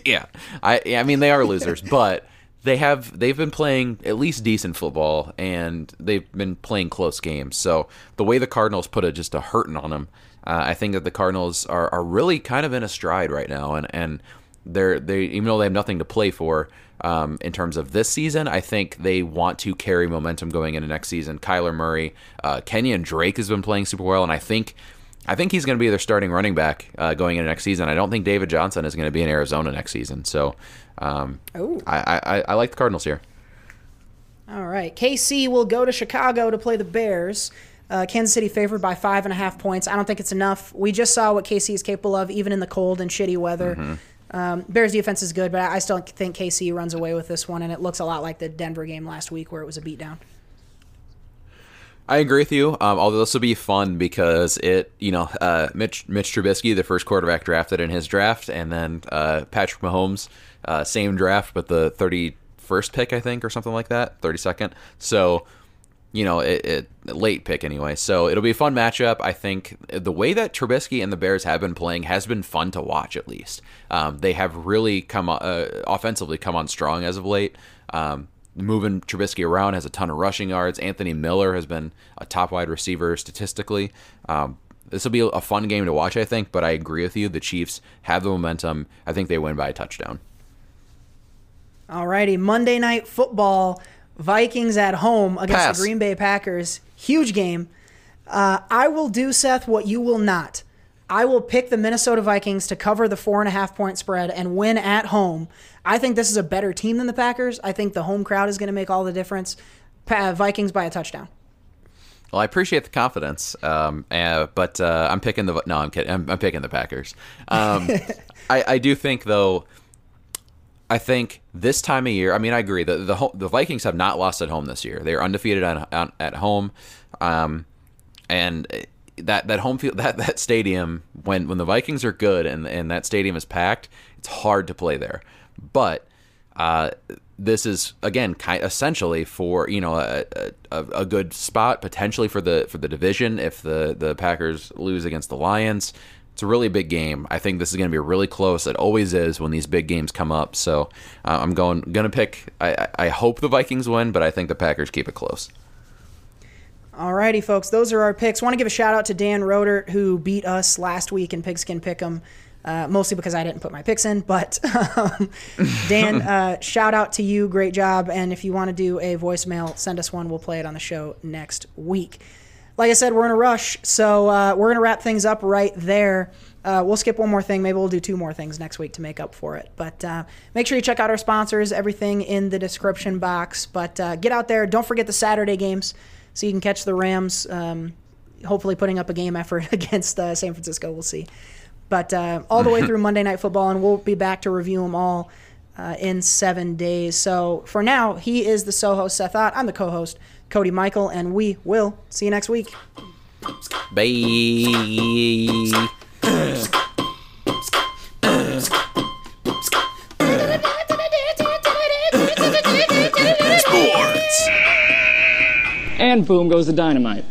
yeah, I I mean they are losers, but they have they've been playing at least decent football, and they've been playing close games. So the way the Cardinals put a just a hurting on them, uh, I think that the Cardinals are, are really kind of in a stride right now, and and they're they even though they have nothing to play for. Um, in terms of this season, I think they want to carry momentum going into next season. Kyler Murray, uh, Kenyan Drake has been playing super well, and I think I think he's going to be their starting running back uh, going into next season. I don't think David Johnson is going to be in Arizona next season. So um. I, I, I like the Cardinals here. All right. KC will go to Chicago to play the Bears. Uh, Kansas City favored by five and a half points. I don't think it's enough. We just saw what KC is capable of, even in the cold and shitty weather. Um, Bears defense is good, but I still think KC runs away with this one, and it looks a lot like the Denver game last week where it was a beatdown. I agree with you. Um, although this will be fun because it, you know, uh, Mitch Mitch Trubisky, the first quarterback drafted in his draft, and then uh, Patrick Mahomes, uh, same draft, but the thirty first pick, I think, or something like that, thirty second. So, you know, it, it late pick anyway. So it'll be a fun matchup. I think the way that Trubisky and the Bears have been playing has been fun to watch. At least um, they have really come uh, offensively come on strong as of late. Um, moving Trubisky around has a ton of rushing yards. Anthony Miller has been a top wide receiver statistically. Um, this will be a fun game to watch, I think. But I agree with you. The Chiefs have the momentum. I think they win by a touchdown. Alrighty, Monday Night Football, Vikings at home against Pass. the Green Bay Packers. Huge game. Uh, I will do, Seth, what you will not. I will pick the Minnesota Vikings to cover the four and a half point spread and win at home. I think this is a better team than the Packers. I think the home crowd is going to make all the difference. Pa- Vikings by a touchdown. Well, I appreciate the confidence, um, uh, but uh, I'm picking the no. I'm kidding. I'm, I'm picking the Packers. Um, I, I do think though. I think this time of year. I mean, I agree. The the, the Vikings have not lost at home this year. They're undefeated on, on, at home, um, and that that home field that that stadium when when the Vikings are good and and that stadium is packed, it's hard to play there. But uh, this is again kind essentially for you know a, a, a good spot potentially for the for the division if the the Packers lose against the Lions. It's a really big game. I think this is going to be really close. It always is when these big games come up. So uh, I'm going going to pick. I, I hope the Vikings win, but I think the Packers keep it close. Alrighty, folks, those are our picks. Want to give a shout out to Dan Roder who beat us last week in Pigskin Pick'em. uh, mostly because I didn't put my picks in. But um, Dan, uh, shout out to you. Great job. And if you want to do a voicemail, send us one. We'll play it on the show next week. Like I said, we're in a rush, so uh, we're going to wrap things up right there. Uh, we'll skip one more thing. Maybe we'll do two more things next week to make up for it. But uh, make sure you check out our sponsors, everything in the description box. But uh, get out there. Don't forget the Saturday games so you can catch the Rams, um, hopefully putting up a game effort against uh, San Francisco. We'll see. But uh, all the way through Monday Night Football, and we'll be back to review them all uh, in seven days. So for now, he is the Soho host, Seth Ott. I'm the co host, Cody Michael, and we will see you next week. Bye. And boom goes the dynamite.